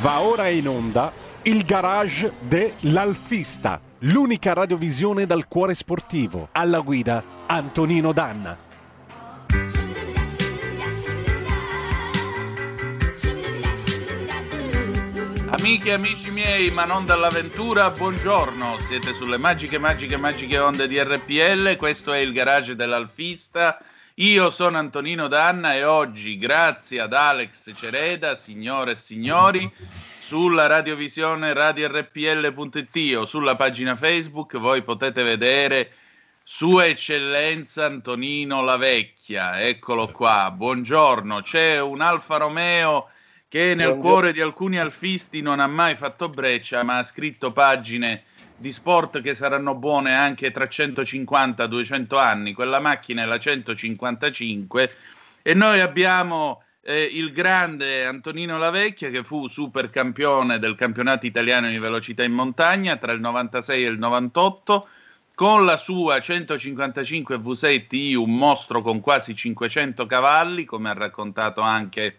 Va ora in onda il garage dell'Alfista, l'unica radiovisione dal cuore sportivo. Alla guida Antonino Danna. Amiche e amici miei, ma non dall'avventura, buongiorno. Siete sulle magiche, magiche, magiche onde di RPL. Questo è il garage dell'Alfista. Io sono Antonino Danna e oggi, grazie ad Alex Cereda, signore e signori, sulla radiovisione radiorpl.it o sulla pagina Facebook voi potete vedere Sua Eccellenza Antonino La Vecchia. Eccolo qua. Buongiorno. C'è un Alfa Romeo che nel cuore di alcuni alfisti non ha mai fatto breccia, ma ha scritto pagine di sport che saranno buone anche tra 150-200 anni. Quella macchina è la 155 e noi abbiamo eh, il grande Antonino Lavecchia che fu super campione del campionato italiano di velocità in montagna tra il 96 e il 98 con la sua 155 V6 Ti, un mostro con quasi 500 cavalli, come ha raccontato anche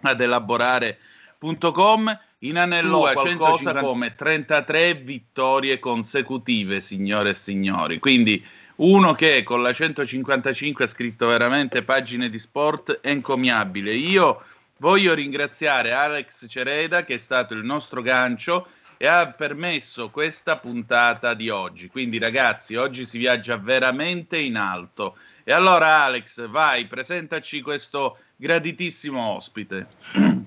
ad elaborare.com, inanellò a qualcosa come 33 vittorie consecutive, signore e signori. Quindi uno che con la 155 ha scritto veramente pagine di sport encomiabile. Io voglio ringraziare Alex Cereda che è stato il nostro gancio e ha permesso questa puntata di oggi. Quindi ragazzi, oggi si viaggia veramente in alto. E allora Alex, vai, presentaci questo graditissimo ospite.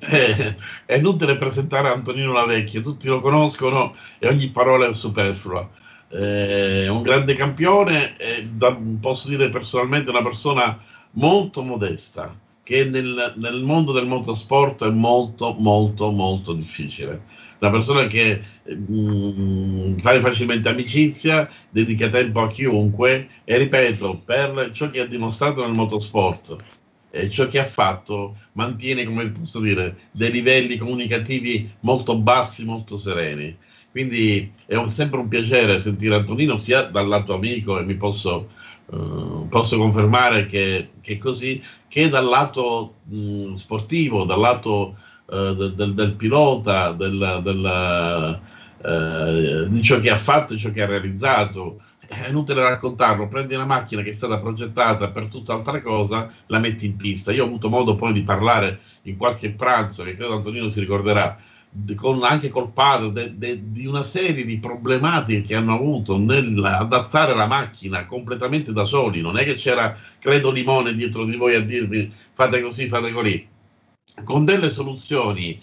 Eh, è inutile presentare Antonino Lavecchia, tutti lo conoscono e ogni parola è superflua. Eh, è un grande campione e da, posso dire personalmente una persona molto modesta che nel, nel mondo del motorsport è molto molto molto difficile una persona che mh, mm, fa facilmente amicizia, dedica tempo a chiunque e ripeto, per ciò che ha dimostrato nel motorsport e ciò che ha fatto, mantiene, come posso dire, dei livelli comunicativi molto bassi, molto sereni. Quindi è un, sempre un piacere sentire Antonino sia dal lato amico e mi posso, uh, posso confermare che, è così, che dal lato mh, sportivo, dal lato uh, del, del, pilota, del, del, uh, di ciò che ha fatto, ciò che ha realizzato. È inutile raccontarlo, prendi una macchina che è stata progettata per tutt'altra cosa, la metti in pista. Io ho avuto modo poi di parlare in qualche pranzo, che credo Antonino si ricorderà, con, anche col padre de, de, di una serie di problematiche che hanno avuto nell'adattare la macchina completamente da soli. Non è che c'era, credo, Limone dietro di voi a dirvi fate così, fate così, con delle soluzioni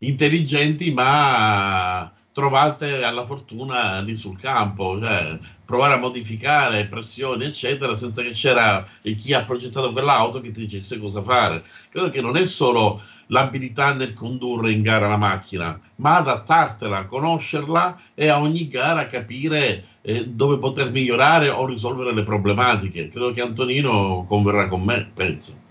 intelligenti ma trovate alla fortuna lì sul campo, cioè provare a modificare pressioni, eccetera, senza che c'era chi ha progettato quell'auto che ti dicesse cosa fare. Credo che non è solo l'abilità nel condurre in gara la macchina, ma adattartela, conoscerla e a ogni gara capire eh, dove poter migliorare o risolvere le problematiche. Credo che Antonino converrà con me, penso.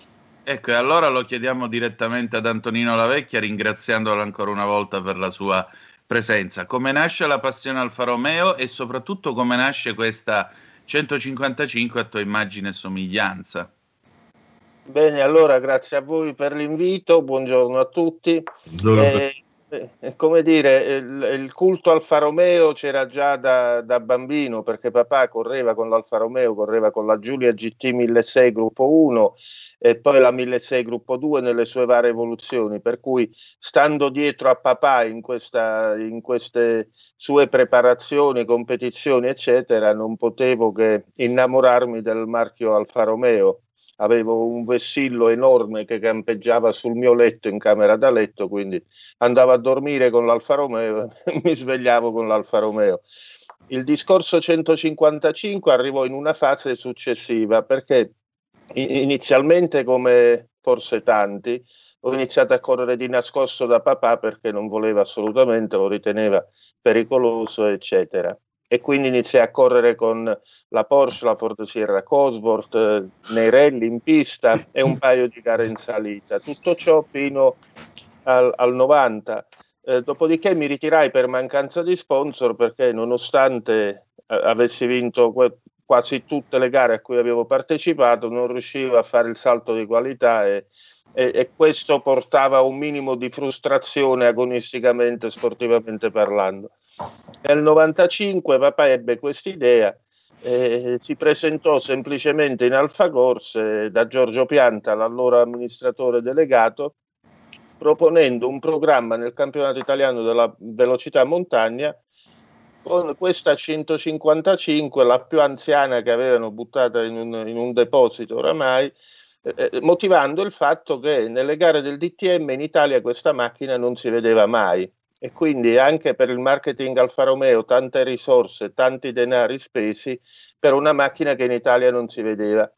Ecco, e allora lo chiediamo direttamente ad Antonino Lavecchia, ringraziandolo ancora una volta per la sua presenza. Come nasce la passione Alfa Romeo e soprattutto come nasce questa 155 a tua immagine e somiglianza? Bene, allora grazie a voi per l'invito, buongiorno a tutti. Buongiorno. Eh, eh, come dire, il, il, culto Alfa Romeo c'era già da, da, bambino perché papà correva con l'Alfa Romeo, correva con la Giulia GT 1600 gruppo 1 e poi la 1600 gruppo 2 nelle sue varie evoluzioni, per cui stando dietro a papà in, questa, in queste sue preparazioni, competizioni eccetera, non potevo che innamorarmi del marchio Alfa Romeo avevo un vessillo enorme che campeggiava sul mio letto in camera da letto, quindi andavo a dormire con l'Alfa Romeo e mi svegliavo con l'Alfa Romeo. Il discorso 155 arrivò in una fase successiva perché inizialmente, come forse tanti, ho iniziato a correre di nascosto da papà perché non voleva assolutamente, lo riteneva pericoloso, eccetera e quindi iniziai a correre con la Porsche, la Ford Sierra Cosworth, eh, nei rally in pista e un paio di gare in salita. Tutto ciò fino al, al 90. Eh, dopodiché mi ritirai per mancanza di sponsor perché nonostante eh, avessi vinto que- quasi tutte le gare a cui avevo partecipato, non riuscivo a fare il salto di qualità e, e, e questo portava a un minimo di frustrazione agonisticamente, sportivamente parlando. Nel 95 papà ebbe quest'idea eh, si presentò semplicemente in Alfa Corse da Giorgio Pianta, l'allora amministratore delegato, proponendo un programma nel campionato italiano della velocità montagna con questa 155, la più anziana che avevano buttata in un, in un deposito oramai, eh motivando il fatto che nelle gare del DTM in Italia questa macchina non si vedeva mai e quindi anche per il marketing Alfa Romeo tante risorse, tanti denari spesi per una macchina che in Italia non si vedeva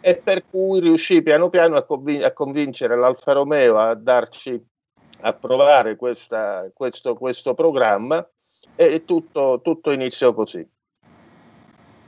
e per cui riuscì piano piano a, convin- a convincere l'Alfa Romeo a darci a provare questa, questo, questo, programma e tutto, tutto iniziò così.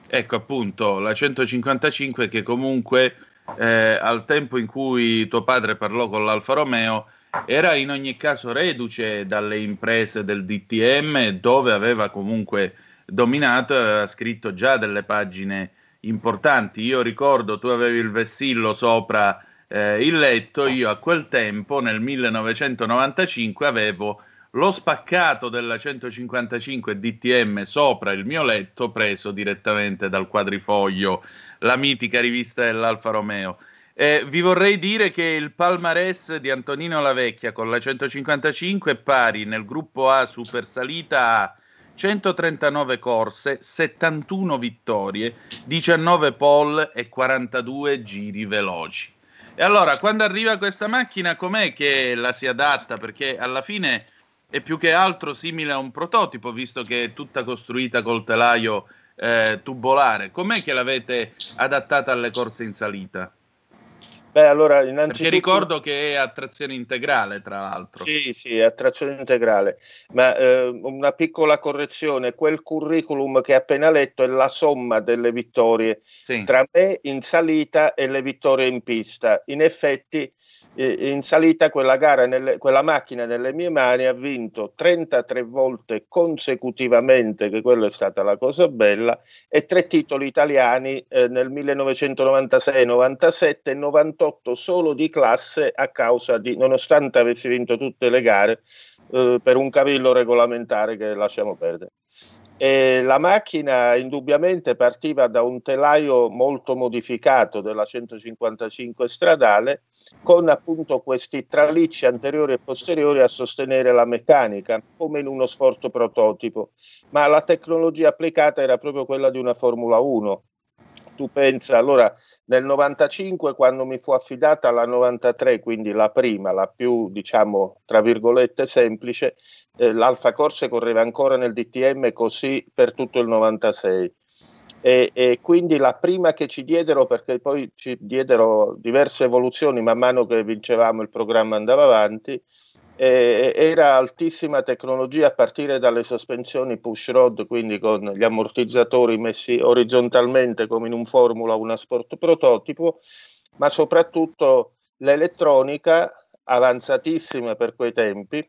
Ecco appunto la 155 che comunque eh, al tempo in cui tuo padre parlò con l'Alfa Romeo era in ogni caso reduce dalle imprese del DTM dove aveva comunque dominato e aveva scritto già delle pagine importanti. Io ricordo, tu avevi il vessillo sopra eh, il letto, io a quel tempo, nel 1995, avevo lo spaccato della 155 DTM sopra il mio letto preso direttamente dal quadrifoglio, la mitica rivista dell'Alfa Romeo. Eh, vi vorrei dire che il palmarès di Antonino Lavecchia con la 155 è pari nel gruppo A super salita a 139 corse, 71 vittorie, 19 pole e 42 giri veloci. E allora, quando arriva questa macchina, com'è che la si adatta? Perché alla fine è più che altro simile a un prototipo, visto che è tutta costruita col telaio eh, tubolare. Com'è che l'avete adattata alle corse in salita? Beh, allora, innanzitutto... Perché ricordo che è a trazione integrale, tra l'altro. Sì, sì, è a trazione integrale. Ma eh, una piccola correzione, quel curriculum che hai appena letto è la somma delle vittorie sì. tra me in salita e le vittorie in pista. In effetti in salita quella gara, nelle, quella macchina nelle mie mani ha vinto 33 volte consecutivamente, che quella è stata la cosa bella, e tre titoli italiani eh, nel 1996, 97 e 98 solo di classe a causa di, nonostante avessi vinto tutte le gare, eh, per un cavillo regolamentare che lasciamo perdere. E la macchina indubbiamente partiva da un telaio molto modificato della 155 stradale con appunto questi tralicci anteriori e posteriori a sostenere la meccanica come in uno sforzo prototipo, ma la tecnologia applicata era proprio quella di una Formula 1 tu pensa, allora nel 95 quando mi fu affidata la 93, quindi la prima, la più diciamo tra virgolette semplice, eh, l'Alfa Corse correva ancora nel DTM così per tutto il 96. E, e, quindi la prima che ci diedero, perché poi ci diedero diverse evoluzioni man mano che vincevamo il programma andava avanti, eh, era altissima tecnologia a partire dalle sospensioni push rod, quindi con gli ammortizzatori messi orizzontalmente come in un Formula una Sport prototipo, ma soprattutto l'elettronica avanzatissima per quei tempi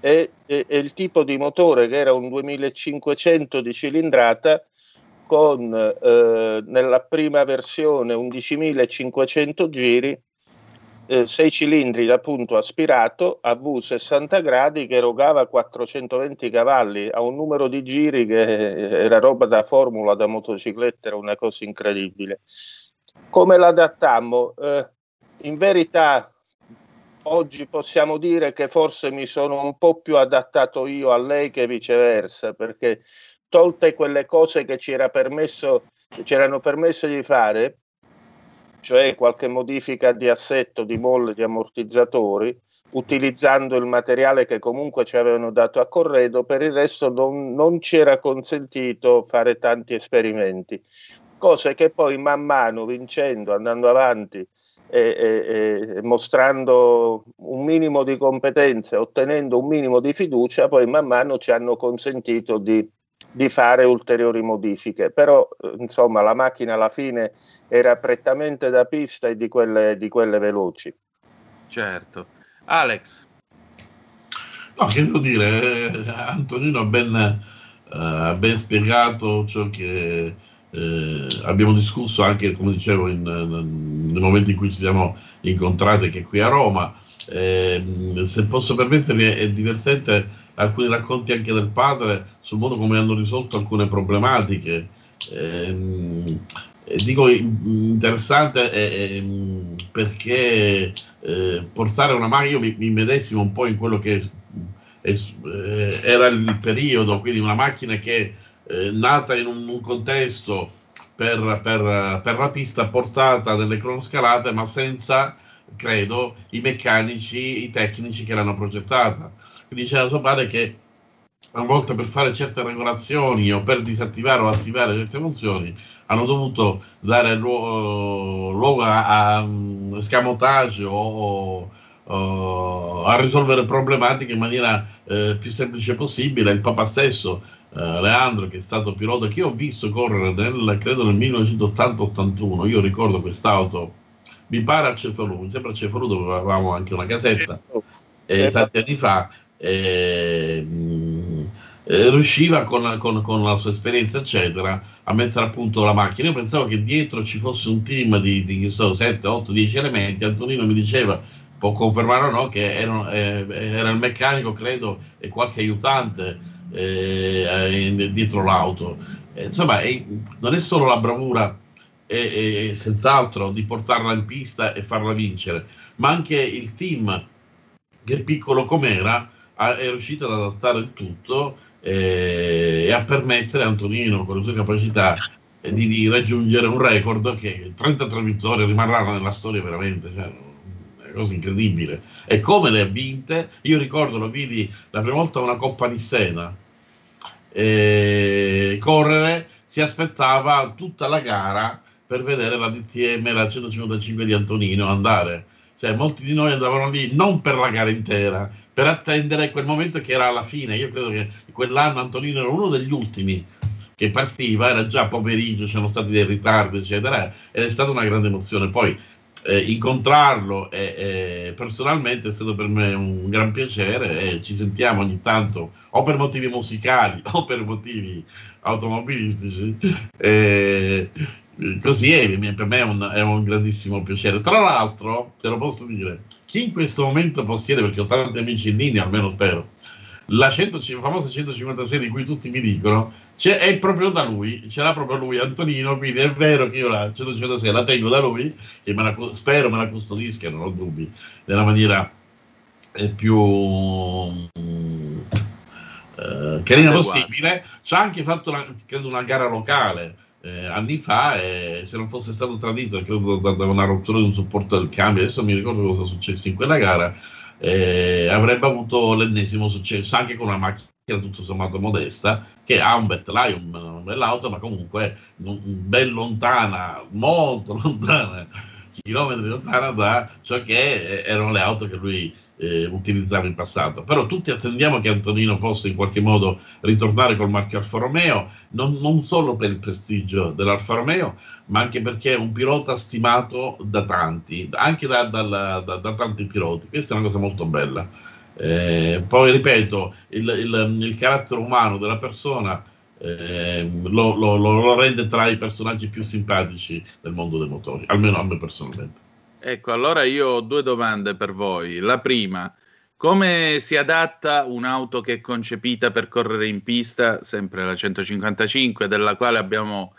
e, e, e il tipo di motore che era un 2500 di cilindrata con eh, nella prima versione 11.500 giri eh, 6 cilindri appunto aspirato a V 60 gradi che erogava 420 cavalli a un numero di giri che era roba da formula, da motocicletta, era una cosa incredibile. Come l'adattammo? Eh, in verità oggi possiamo dire che forse mi sono un po' più adattato io a lei che viceversa, perché tolte quelle cose che ci era permesso, ci erano permesse di fare, cioè qualche modifica di assetto, di molle, di ammortizzatori, utilizzando il materiale che comunque ci avevano dato a corredo, per il resto non, non ci era consentito fare tanti esperimenti, cose che poi man mano vincendo, andando avanti e, e, e mostrando un minimo di competenze, ottenendo un minimo di fiducia, poi man mano ci hanno consentito di di fare ulteriori modifiche, però insomma la macchina alla fine era prettamente da pista e di quelle, di quelle veloci. Certo. Alex. No, che devo dire, eh, Antonino ha ben, uh, ben spiegato ciò che eh, abbiamo discusso anche, come dicevo, in, nel momento in cui ci siamo incontrati che qui a Roma. Eh, se posso permettermi, è divertente alcuni racconti anche del padre sul modo come hanno risolto alcune problematiche. Eh, dico interessante eh, perché eh, portare una macchina, io mi, mi medesimo un po' in quello che eh, era il periodo, quindi una macchina che eh, nata in un, un contesto per, per, per, la pista portata delle cronoscalate, ma senza, credo, i meccanici, i tecnici che l'hanno progettata. Quindi diceva suo padre che a volte per fare certe regolazioni o per disattivare o attivare certe funzioni hanno dovuto dare luogo a, a um, scamotage o, o, a risolvere problematiche in maniera eh, più semplice possibile. Il Papa stesso, eh, Leandro, che è stato pilota, che io ho visto correre nel, credo nel 1980-81, io ricordo quest'auto, mi pare a Cefalù, mi sembra a Cefalù dove avevamo anche una casetta, eh, tanti anni fa. Eh, eh, riusciva con, con, con, la sua esperienza, eccetera, a mettere a punto la macchina. Io pensavo che dietro ci fosse un team di, di so, 7, 8, 10 elementi. Antonino mi diceva, può confermare o no, che era, eh, era il meccanico, credo, e qualche aiutante eh, dietro l'auto. Eh, insomma, non è solo la bravura e, senz'altro di portarla in pista e farla vincere, ma anche il team, che piccolo com'era, è riuscito ad adattare il tutto eh, e a permettere a Antonino con le sue capacità eh, di, di, raggiungere un record che 33 vittorie rimarranno nella storia veramente. Cioè, cosa incredibile. E come le ha vinte? Io ricordo, lo vidi la prima volta una Coppa Nissena eh, correre, si aspettava tutta la gara per vedere la DTM, la 155 di Antonino andare. Cioè, molti di noi andavano lì non per la gara intera, per attendere quel momento che era alla fine. Io credo che quell'anno Antonino era uno degli ultimi che partiva, era già pomeriggio, c'erano stati dei ritardi, eccetera, ed è stata una grande emozione. Poi eh, incontrarlo e, eh, personalmente è stato per me un gran piacere e ci sentiamo ogni tanto o per motivi musicali o per motivi automobilistici. Così è, per me è un, è un, grandissimo piacere. Tra l'altro, te lo posso dire, chi in questo momento possiede, perché ho tanti amici in linea, almeno spero, la 100, famosa 156 di cui tutti mi dicono, è proprio da lui, ce l'ha proprio lui, Antonino, quindi è vero che io la 156 la tengo da lui e me la, spero me la custodisca, non ho dubbi, nella maniera eh, più eh, carina possibile. Ci ha anche fatto, una, credo, una gara locale eh, anni fa e se non fosse stato tradito, credo da, da, una rottura di un supporto del cambio, adesso mi ricordo cosa è successo in quella gara, eh, avrebbe avuto l'ennesimo successo anche con una macchina tutto sommato modesta che ha un bel telaio, una bell'auto, ma comunque non, ben lontana, molto lontana, chilometri lontana da ciò che erano le auto che lui eh, utilizzava in passato. Però tutti attendiamo che Antonino possa in qualche modo ritornare col marchio Alfa Romeo, non, non solo per il prestigio dell'Alfa Romeo, ma anche perché è un pilota stimato da tanti, anche da, da, da, da tanti piloti. Questa è una cosa molto bella. Eh, poi ripeto, il, il, il, carattere umano della persona eh, lo, lo, lo, rende tra i personaggi più simpatici del mondo dei motori, almeno a me personalmente. Ecco, allora io ho due domande per voi. La prima, come si adatta un'auto che è concepita per correre in pista, sempre la 155, della quale abbiamo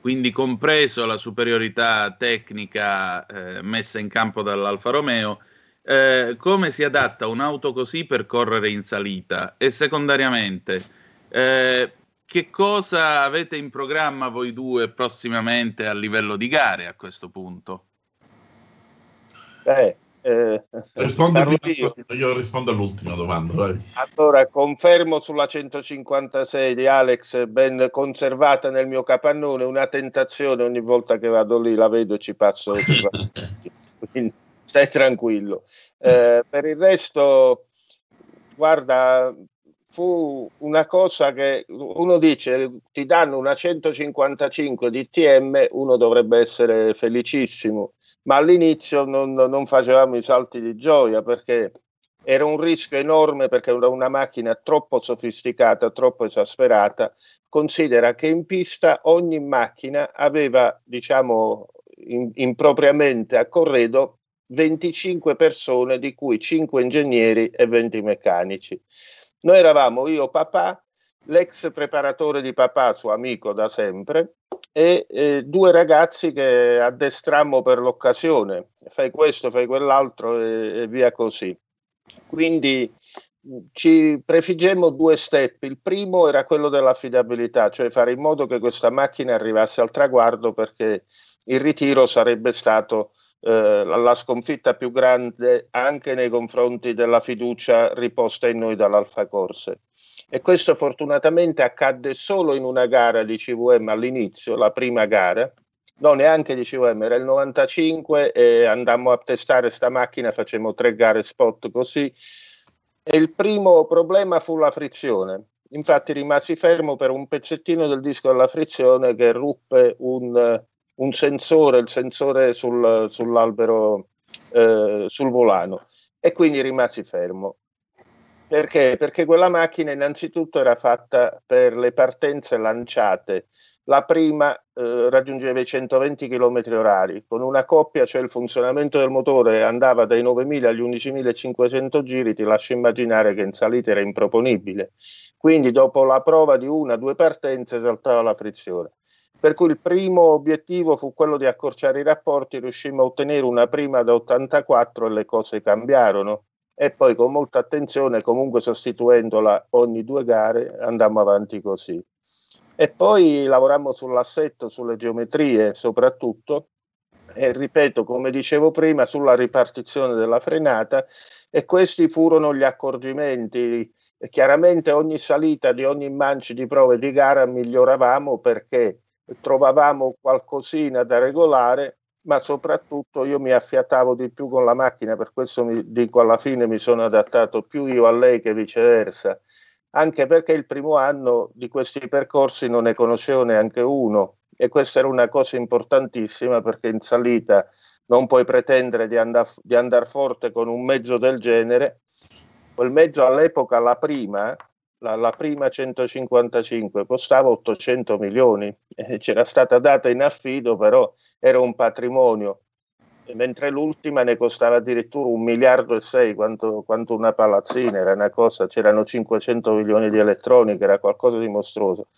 quindi compreso la superiorità tecnica eh, messa in campo dall'Alfa Romeo, eh, come si adatta un'auto così per correre in salita? E secondariamente, eh, che cosa avete in programma voi due prossimamente a livello di gare a questo punto? Eh, eh, Rispondo io. io rispondo all'ultima domanda. Vai. Allora, confermo sulla 156 di Alex, ben conservata nel mio capannone, una tentazione ogni volta che vado lì, la vedo e ci passo. Quindi stai tranquillo. Eh, per il resto, guarda, fu una cosa che uno dice ti danno una 155 di TM, uno dovrebbe essere felicissimo ma all'inizio non, non, facevamo i salti di gioia perché era un rischio enorme perché era una macchina troppo sofisticata, troppo esasperata. Considera che in pista ogni macchina aveva, diciamo, in, impropriamente a corredo 25 persone, di cui 5 ingegneri e 20 meccanici. Noi eravamo io, papà, l'ex preparatore di papà, suo amico da sempre, e eh, due ragazzi che addestrammo per l'occasione. Fai questo, fai quell'altro e, e via così. Quindi ci prefiggemmo due step. Il primo era quello dell'affidabilità, cioè fare in modo che questa macchina arrivasse al traguardo perché il ritiro sarebbe stato eh, la sconfitta più grande anche nei confronti della fiducia riposta in noi dall'Alfa Corse. E questo fortunatamente accadde solo in una gara di CVM all'inizio, la prima gara, no neanche di CVM, era il 95 e andammo a testare sta macchina, facemmo tre gare spot così e il primo problema fu la frizione. Infatti rimasi fermo per un pezzettino del disco della frizione che ruppe un, un sensore, il sensore sul, sull'albero, eh, sul volano e quindi rimasi fermo. Perché? Perché quella macchina innanzitutto era fatta per le partenze lanciate la prima eh, raggiungeva i 120 km orari, con una coppia, cioè il funzionamento del motore andava dai 9.000 agli 11.500 giri, ti lascio immaginare che in salita era improponibile. Quindi dopo la prova di una o due partenze saltava la frizione. Per cui il primo obiettivo fu quello di accorciare i rapporti, riuscimmo a ottenere una prima da 84 e le cose cambiarono e poi con molta attenzione, comunque sostituendola ogni due gare, andammo avanti così. E poi lavorammo sull'assetto, sulle geometrie soprattutto, e ripeto, come dicevo prima, sulla ripartizione della frenata e questi furono gli accorgimenti. E chiaramente ogni salita di ogni manci di prove di gara miglioravamo perché trovavamo qualcosina da regolare, ma soprattutto io mi affiatavo di più con la macchina, per questo mi dico alla fine mi sono adattato più io a lei che viceversa anche perché il primo anno di questi percorsi non ne conoscevo neanche uno e questa era una cosa importantissima perché in salita non puoi pretendere di andare andar forte con un mezzo del genere. Quel mezzo all'epoca, la prima, la, la prima 155, costava 800 milioni, c'era stata data in affido, però era un patrimonio mentre l'ultima ne costava addirittura un miliardo e sei, quanto, quanto, una palazzina, era una cosa, c'erano 500 milioni di elettronica, era qualcosa di mostruoso.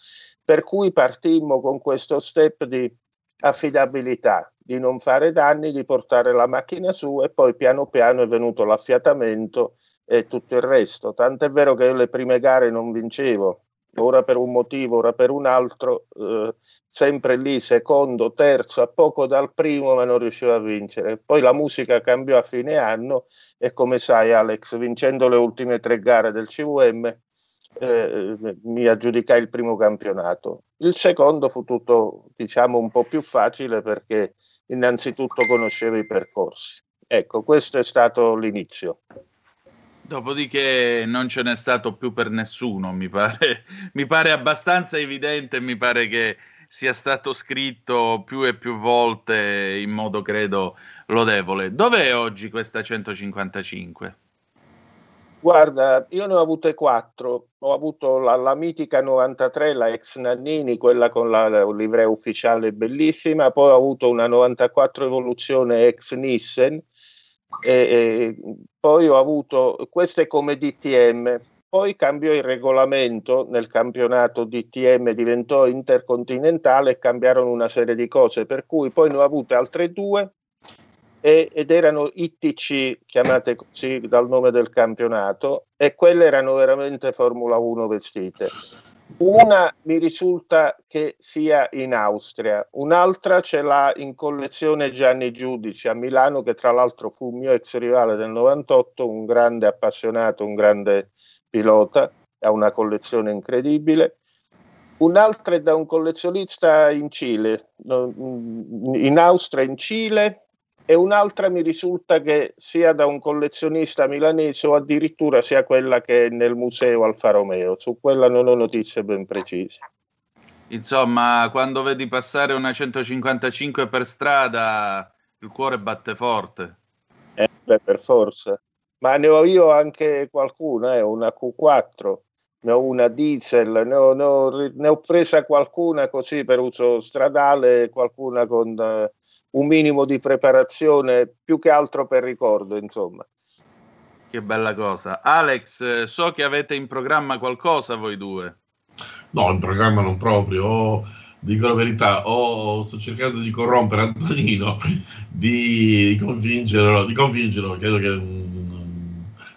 Per cui partimmo con questo step di affidabilità, di non fare danni, di portare la macchina su e poi piano piano è venuto l'affiatamento e tutto il resto. Tant'è vero che io le prime gare non vincevo, ora per un motivo, ora per un altro, eh, sempre lì secondo, terzo, a poco dal primo, ma non riuscivo a vincere. Poi la musica cambiò a fine anno e come sai Alex, vincendo le ultime tre gare del CVM, eh, mi aggiudicai il primo campionato. Il secondo fu tutto, diciamo, un po' più facile perché innanzitutto conoscevo i percorsi. Ecco, questo è stato l'inizio. Dopodiché non ce n'è stato più per nessuno, mi pare, mi pare abbastanza evidente, mi pare che sia stato scritto più e più volte in modo, credo, lodevole. Dov'è oggi questa 155? Guarda, io ne ho avute quattro. Ho avuto la, la mitica 93, la ex Nannini, quella con la, la livrea ufficiale bellissima, poi ho avuto una 94 evoluzione ex Nissen, e, e poi ho avuto queste come DTM, poi cambiò il regolamento nel campionato DTM, diventò intercontinentale e cambiarono una serie di cose, per cui poi ne ho avute altre due e, ed erano ITC, chiamate così dal nome del campionato, e quelle erano veramente Formula 1 vestite. Una mi risulta che sia in Austria, un'altra ce l'ha in collezione Gianni Giudici a Milano, che tra l'altro fu mio ex rivale del 98, un grande appassionato, un grande pilota, ha una collezione incredibile. Un'altra è da un collezionista in Cile, in Austria, in Cile, e un'altra mi risulta che sia da un collezionista milanese o addirittura sia quella che è nel museo Alfa Romeo. Su quella non ho notizie ben precise. Insomma, quando vedi passare una 155 per strada, il cuore batte forte. Eh, beh, per forza. ma ne ho io anche qualcuna, eh, una Q4, ne ho una diesel, ne ho, ne ho, ne ho presa qualcuna così per uso stradale, qualcuna con uh, un minimo di preparazione, più che altro per ricordo, insomma. Che bella cosa. Alex, so che avete in programma qualcosa voi due. No, in programma non proprio. Oh, dico la verità, oh, sto cercando di corrompere Antonino, di, di convincerlo, di convincerlo, credo che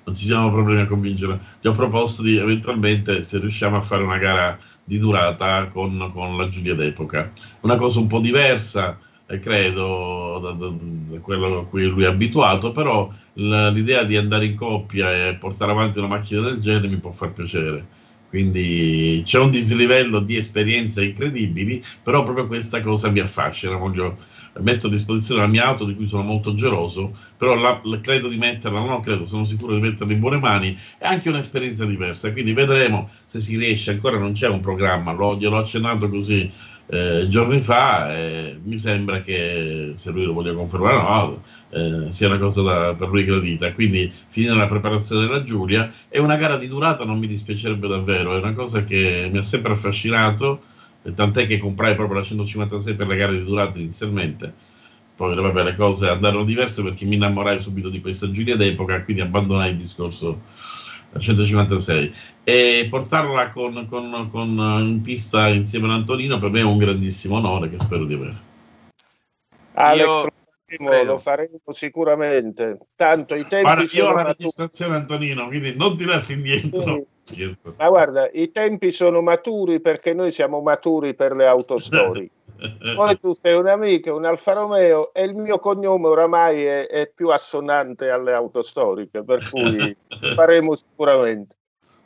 non ci siano problemi a convincerlo. Gli ho proposto di eventualmente, se riusciamo a fare una gara di durata con, con la Giulia d'epoca. Una cosa un po' diversa, eh, credo, da, da, da, quello a cui lui è abituato, però l'idea di andare in coppia e portare avanti una macchina del genere mi può far piacere. Quindi c'è un dislivello di esperienze incredibili, però proprio questa cosa mi affascina. Voglio, metto a disposizione la mia auto di cui sono molto geloso, però la, la, credo di metterla, non credo, sono sicuro di metterla in buone mani, è anche un'esperienza diversa, quindi vedremo se si riesce, ancora non c'è un programma, l'ho, gliel'ho accennato così eh, giorni fa, eh, mi sembra che se lui lo voglia confermare no, eh, sia una cosa da, per lui gradita, quindi finire la preparazione della Giulia è una gara di durata non mi dispiacerebbe davvero, è una cosa che mi ha sempre affascinato, tant'è che comprai proprio la 156 per le gare di durata inizialmente. Poi vabbè, le cose andarono diverse perché mi innamorai subito di questa Giulia d'epoca, quindi abbandonai il discorso 156 e portarla con, con, con, in pista insieme ad Antonino per me è un grandissimo onore che spero di avere. Alex, io... lo faremo sicuramente. Tanto i tempi Guarda, io ho la registrazione Antonino, quindi non tirarti indietro. Sì. Ma guarda, i tempi sono maturi perché noi siamo maturi per le autostorie. Poi tu sei un amico, un Alfa Romeo e il mio cognome oramai è, è più assonante alle auto storiche, per cui faremo sicuramente.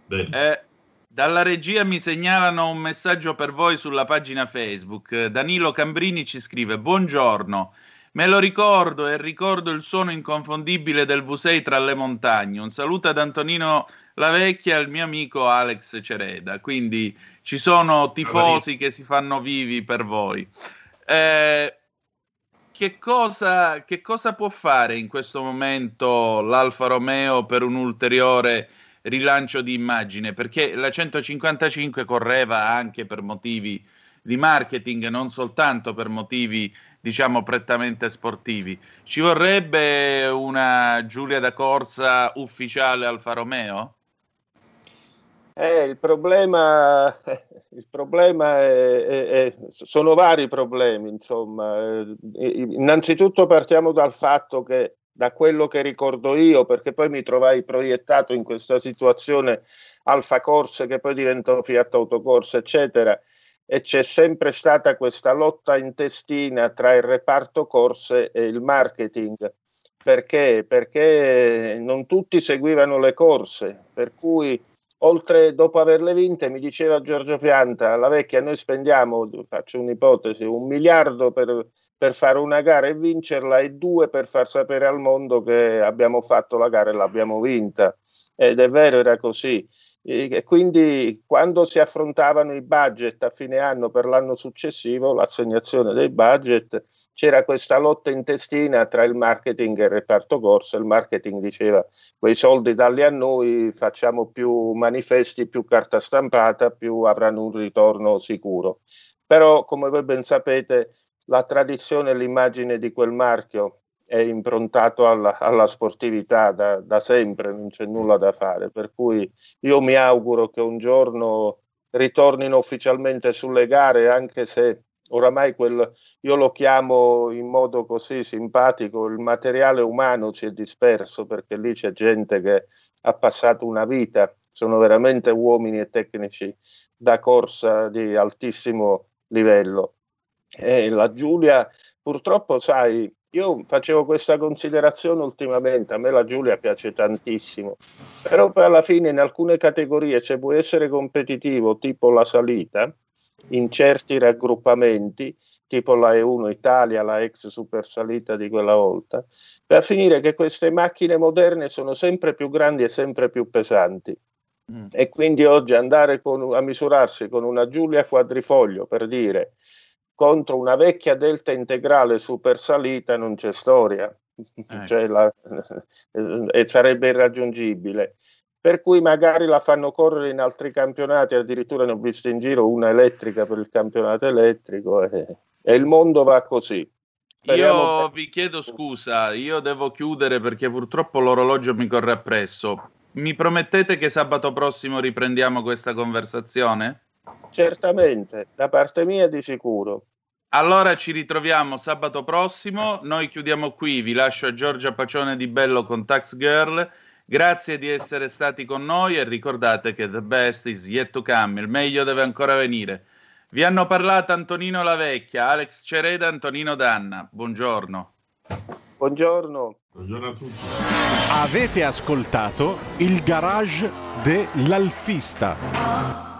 Eh, dalla regia mi segnalano un messaggio per voi sulla pagina Facebook. Danilo Cambrini ci scrive: Buongiorno. Me lo ricordo e ricordo il suono inconfondibile del V6 tra le montagne. Un saluto ad Antonino La Vecchia e al mio amico Alex Cereda. Quindi ci sono tifosi che si fanno vivi per voi. Eh, che, cosa, che cosa può fare in questo momento l'Alfa Romeo per un ulteriore rilancio di immagine? Perché la 155 correva anche per motivi di marketing, non soltanto per motivi diciamo prettamente sportivi. Ci vorrebbe una Giulia da Corsa ufficiale Alfa Romeo? Eh, il problema, il problema è, è, è, sono vari problemi, insomma. Eh, innanzitutto partiamo dal fatto che da quello che ricordo io, perché poi mi trovai proiettato in questa situazione Alfa Corse che poi diventò Fiat Autocorse, eccetera e c'è sempre stata questa lotta intestina tra il reparto corse e il marketing. Perché? Perché non tutti seguivano le corse, per cui oltre dopo averle vinte mi diceva Giorgio Pianta, la vecchia, noi spendiamo, faccio un'ipotesi, un miliardo per, per fare una gara e vincerla e due per far sapere al mondo che abbiamo fatto la gara e l'abbiamo vinta. Ed è vero, era così. E quindi quando si affrontavano i budget a fine anno per l'anno successivo, l'assegnazione dei budget, c'era questa lotta intestina tra il marketing e il reparto corso. Il marketing diceva quei soldi dalli a noi, facciamo più manifesti, più carta stampata, più avranno un ritorno sicuro. Però, come voi ben sapete, la tradizione e l'immagine di quel marchio è improntato alla, alla sportività da, da, sempre, non c'è nulla da fare. Per cui io mi auguro che un giorno ritornino ufficialmente sulle gare, anche se oramai quel, io lo chiamo in modo così simpatico, il materiale umano si è disperso perché lì c'è gente che ha passato una vita, sono veramente uomini e tecnici da corsa di altissimo livello. E la Giulia, purtroppo, sai, io facevo questa considerazione ultimamente, a me la Giulia piace tantissimo, però poi alla fine in alcune categorie se vuoi essere competitivo, tipo la salita, in certi raggruppamenti, tipo la E1 Italia, la ex super salita di quella volta, per finire che queste macchine moderne sono sempre più grandi e sempre più pesanti. Mm. E quindi oggi andare con, a misurarsi con una Giulia quadrifoglio per dire contro una vecchia delta integrale super salita non c'è storia. ecco. cioè la, e sarebbe irraggiungibile. Per cui magari la fanno correre in altri campionati, addirittura ne ho visto in giro una elettrica per il campionato elettrico e, e il mondo va così. Speriamo io vi chiedo scusa, io devo chiudere perché purtroppo l'orologio mi corre appresso. Mi promettete che sabato prossimo riprendiamo questa conversazione? Certamente, da parte mia di sicuro. Allora ci ritroviamo sabato prossimo. Noi chiudiamo qui. Vi lascio a Giorgia Pacione di Bello con Tax Girl. Grazie di essere stati con noi e ricordate che the best is yet to come. Il meglio deve ancora venire. Vi hanno parlato Antonino Lavecchia, Alex Cereda, Antonino Danna. Buongiorno. Buongiorno. Buongiorno a tutti. Avete ascoltato il garage dell'Alfista.